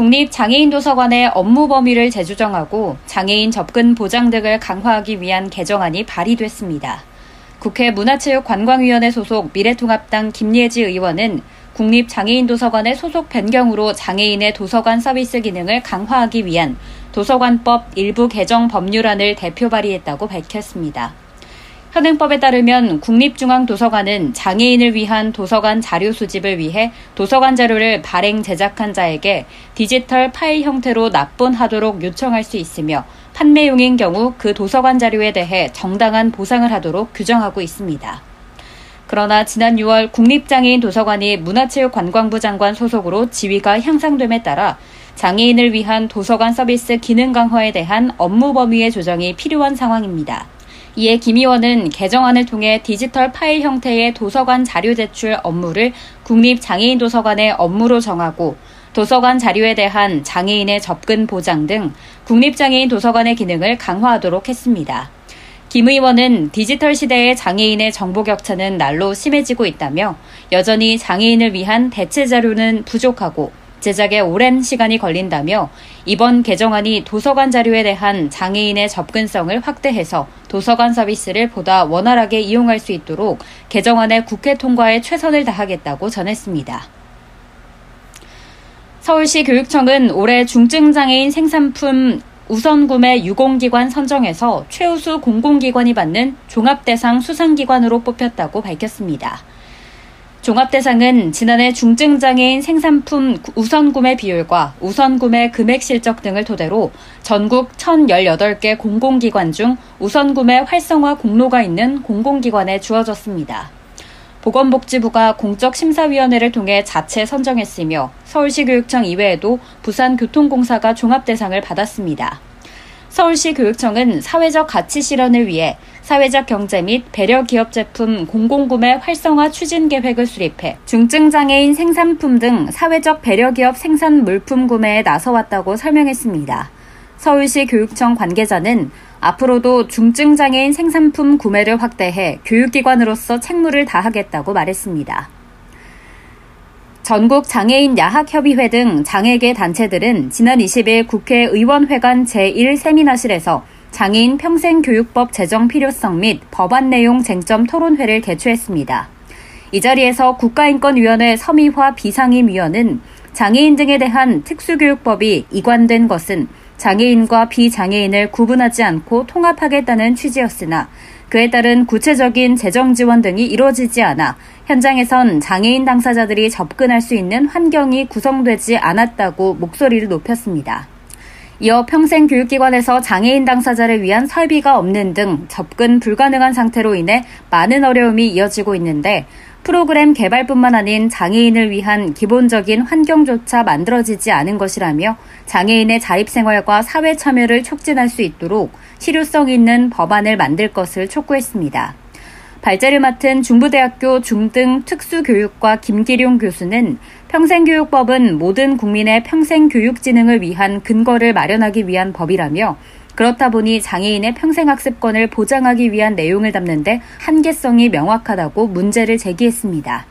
국립장애인도서관의 업무 범위를 재조정하고 장애인 접근 보장 등을 강화하기 위한 개정안이 발의됐습니다. 국회 문화체육관광위원회 소속 미래통합당 김예지 의원은 국립장애인도서관의 소속 변경으로 장애인의 도서관 서비스 기능을 강화하기 위한 도서관법 일부 개정 법률안을 대표 발의했다고 밝혔습니다. 현행법에 따르면 국립중앙도서관은 장애인을 위한 도서관 자료 수집을 위해 도서관 자료를 발행 제작한 자에게 디지털 파일 형태로 납본하도록 요청할 수 있으며 판매용인 경우 그 도서관 자료에 대해 정당한 보상을 하도록 규정하고 있습니다. 그러나 지난 6월 국립장애인 도서관이 문화체육관광부 장관 소속으로 지위가 향상됨에 따라 장애인을 위한 도서관 서비스 기능 강화에 대한 업무 범위의 조정이 필요한 상황입니다. 이에 김 의원은 개정안을 통해 디지털 파일 형태의 도서관 자료 제출 업무를 국립장애인도서관의 업무로 정하고 도서관 자료에 대한 장애인의 접근 보장 등 국립장애인 도서관의 기능을 강화하도록 했습니다. 김 의원은 디지털 시대의 장애인의 정보 격차는 날로 심해지고 있다며 여전히 장애인을 위한 대체 자료는 부족하고 제작에 오랜 시간이 걸린다며 이번 개정안이 도서관 자료에 대한 장애인의 접근성을 확대해서 도서관 서비스를 보다 원활하게 이용할 수 있도록 개정안의 국회 통과에 최선을 다하겠다고 전했습니다. 서울시 교육청은 올해 중증장애인 생산품 우선 구매 유공기관 선정에서 최우수 공공기관이 받는 종합대상 수상기관으로 뽑혔다고 밝혔습니다. 종합대상은 지난해 중증장애인 생산품 우선 구매 비율과 우선 구매 금액 실적 등을 토대로 전국 1,018개 공공기관 중 우선 구매 활성화 공로가 있는 공공기관에 주어졌습니다. 보건복지부가 공적심사위원회를 통해 자체 선정했으며 서울시교육청 이외에도 부산교통공사가 종합대상을 받았습니다. 서울시 교육청은 사회적 가치 실현을 위해 사회적 경제 및 배려 기업 제품 공공구매 활성화 추진 계획을 수립해 중증장애인 생산품 등 사회적 배려 기업 생산 물품 구매에 나서왔다고 설명했습니다. 서울시 교육청 관계자는 앞으로도 중증장애인 생산품 구매를 확대해 교육기관으로서 책무를 다하겠다고 말했습니다. 전국 장애인 야학협의회 등 장애계 단체들은 지난 20일 국회의원회관 제1세미나실에서 장애인 평생교육법 제정 필요성 및 법안 내용 쟁점 토론회를 개최했습니다. 이 자리에서 국가인권위원회 서미화 비상임위원은 장애인 등에 대한 특수교육법이 이관된 것은 장애인과 비장애인을 구분하지 않고 통합하겠다는 취지였으나 그에 따른 구체적인 재정 지원 등이 이루어지지 않아 현장에선 장애인 당사자들이 접근할 수 있는 환경이 구성되지 않았다고 목소리를 높였습니다. 이어 평생 교육기관에서 장애인 당사자를 위한 설비가 없는 등 접근 불가능한 상태로 인해 많은 어려움이 이어지고 있는데 프로그램 개발뿐만 아닌 장애인을 위한 기본적인 환경조차 만들어지지 않은 것이라며 장애인의 자립생활과 사회 참여를 촉진할 수 있도록 실효성 있는 법안을 만들 것을 촉구했습니다. 발제를 맡은 중부대학교 중등 특수교육과 김기룡 교수는 평생교육법은 모든 국민의 평생교육진흥을 위한 근거를 마련하기 위한 법이라며 그렇다 보니 장애인의 평생학습권을 보장하기 위한 내용을 담는데 한계성이 명확하다고 문제를 제기했습니다.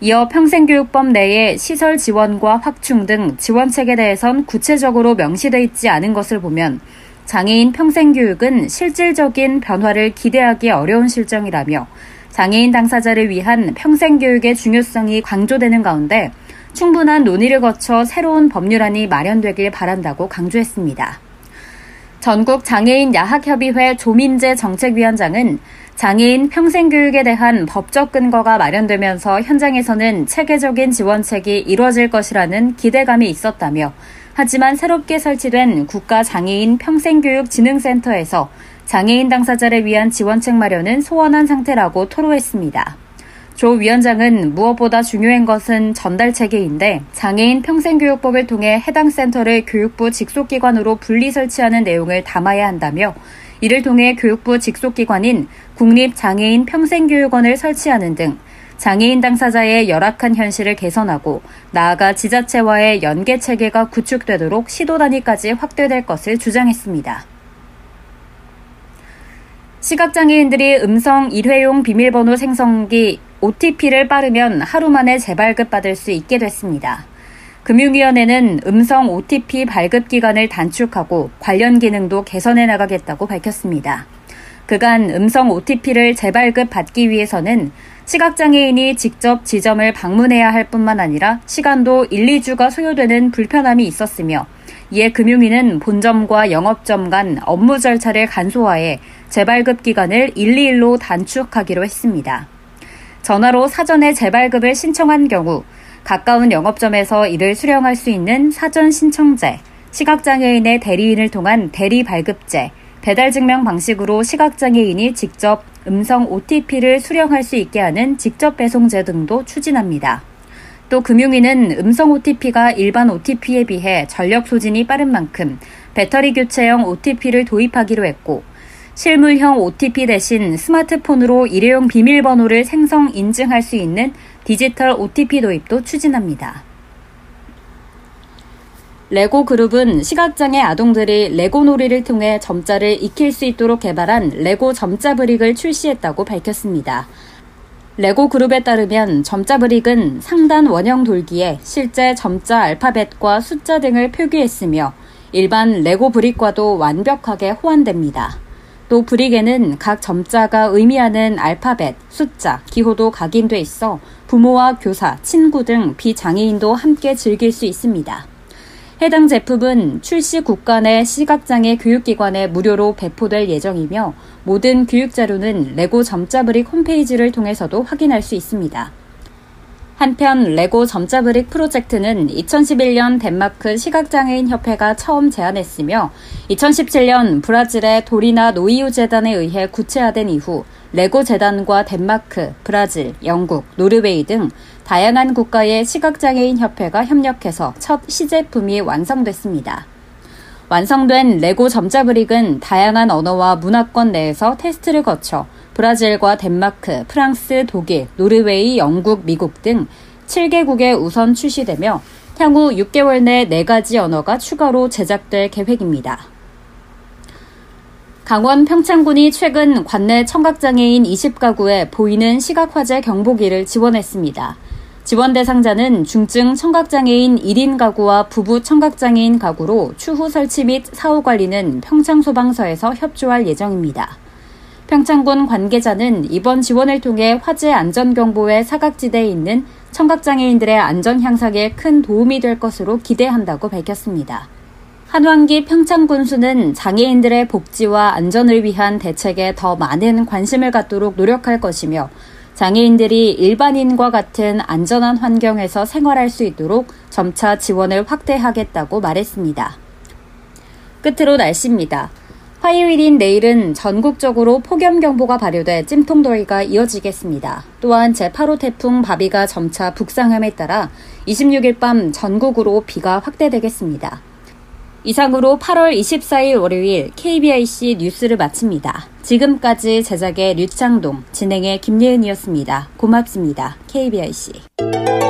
이어 평생교육법 내에 시설 지원과 확충 등 지원책에 대해선 구체적으로 명시돼 있지 않은 것을 보면 장애인 평생교육은 실질적인 변화를 기대하기 어려운 실정이라며 장애인 당사자를 위한 평생교육의 중요성이 강조되는 가운데 충분한 논의를 거쳐 새로운 법률안이 마련되길 바란다고 강조했습니다. 전국 장애인 야학협의회 조민재 정책위원장은 장애인 평생교육에 대한 법적 근거가 마련되면서 현장에서는 체계적인 지원책이 이루어질 것이라는 기대감이 있었다며 하지만 새롭게 설치된 국가장애인 평생교육진흥센터에서 장애인 당사자를 위한 지원책 마련은 소원한 상태라고 토로했습니다. 조 위원장은 무엇보다 중요한 것은 전달 체계인데 장애인 평생교육법을 통해 해당 센터를 교육부 직속기관으로 분리 설치하는 내용을 담아야 한다며 이를 통해 교육부 직속기관인 국립장애인 평생교육원을 설치하는 등 장애인 당사자의 열악한 현실을 개선하고 나아가 지자체와의 연계 체계가 구축되도록 시도 단위까지 확대될 것을 주장했습니다. 시각장애인들이 음성 일회용 비밀번호 생성기 OTP를 빠르면 하루 만에 재발급 받을 수 있게 됐습니다. 금융위원회는 음성 OTP 발급 기간을 단축하고 관련 기능도 개선해 나가겠다고 밝혔습니다. 그간 음성 OTP를 재발급 받기 위해서는 시각장애인이 직접 지점을 방문해야 할 뿐만 아니라 시간도 1, 2주가 소요되는 불편함이 있었으며 이에 금융위는 본점과 영업점 간 업무 절차를 간소화해 재발급 기간을 1, 2일로 단축하기로 했습니다. 전화로 사전에 재발급을 신청한 경우 가까운 영업점에서 이를 수령할 수 있는 사전 신청제, 시각장애인의 대리인을 통한 대리 발급제, 배달 증명 방식으로 시각장애인이 직접 음성 OTP를 수령할 수 있게 하는 직접 배송제 등도 추진합니다. 또 금융위는 음성 OTP가 일반 OTP에 비해 전력 소진이 빠른 만큼 배터리 교체형 OTP를 도입하기로 했고 실물형 OTP 대신 스마트폰으로 일회용 비밀번호를 생성 인증할 수 있는 디지털 OTP 도입도 추진합니다. 레고 그룹은 시각장애 아동들이 레고 놀이를 통해 점자를 익힐 수 있도록 개발한 레고 점자 브릭을 출시했다고 밝혔습니다. 레고 그룹에 따르면 점자 브릭은 상단 원형 돌기에 실제 점자 알파벳과 숫자 등을 표기했으며 일반 레고 브릭과도 완벽하게 호환됩니다. 또 브릭에는 각 점자가 의미하는 알파벳, 숫자, 기호도 각인돼 있어 부모와 교사, 친구 등 비장애인도 함께 즐길 수 있습니다. 해당 제품은 출시 국간의 시각장애 교육기관에 무료로 배포될 예정이며 모든 교육 자료는 레고 점자브릭 홈페이지를 통해서도 확인할 수 있습니다. 한편 레고 점자브릭 프로젝트는 2011년 덴마크 시각장애인 협회가 처음 제안했으며 2017년 브라질의 도리나 노이우 재단에 의해 구체화된 이후 레고 재단과 덴마크, 브라질, 영국, 노르웨이 등 다양한 국가의 시각장애인 협회가 협력해서 첫 시제품이 완성됐습니다. 완성된 레고 점자브릭은 다양한 언어와 문화권 내에서 테스트를 거쳐 브라질과 덴마크, 프랑스, 독일, 노르웨이, 영국, 미국 등 7개국에 우선 출시되며 향후 6개월 내 4가지 언어가 추가로 제작될 계획입니다. 강원 평창군이 최근 관내 청각장애인 20가구에 보이는 시각화재 경보기를 지원했습니다. 지원 대상자는 중증 청각장애인 1인 가구와 부부 청각장애인 가구로 추후 설치 및 사후 관리는 평창소방서에서 협조할 예정입니다. 평창군 관계자는 이번 지원을 통해 화재 안전경보의 사각지대에 있는 청각장애인들의 안전 향상에 큰 도움이 될 것으로 기대한다고 밝혔습니다. 한환기 평창군수는 장애인들의 복지와 안전을 위한 대책에 더 많은 관심을 갖도록 노력할 것이며 장애인들이 일반인과 같은 안전한 환경에서 생활할 수 있도록 점차 지원을 확대하겠다고 말했습니다. 끝으로 날씨입니다. 화요일인 내일은 전국적으로 폭염경보가 발효돼 찜통더위가 이어지겠습니다. 또한 제8호 태풍 바비가 점차 북상함에 따라 26일 밤 전국으로 비가 확대되겠습니다. 이상으로 8월 24일 월요일 KBIC 뉴스를 마칩니다. 지금까지 제작의 류창동, 진행의 김예은이었습니다. 고맙습니다. KBIC.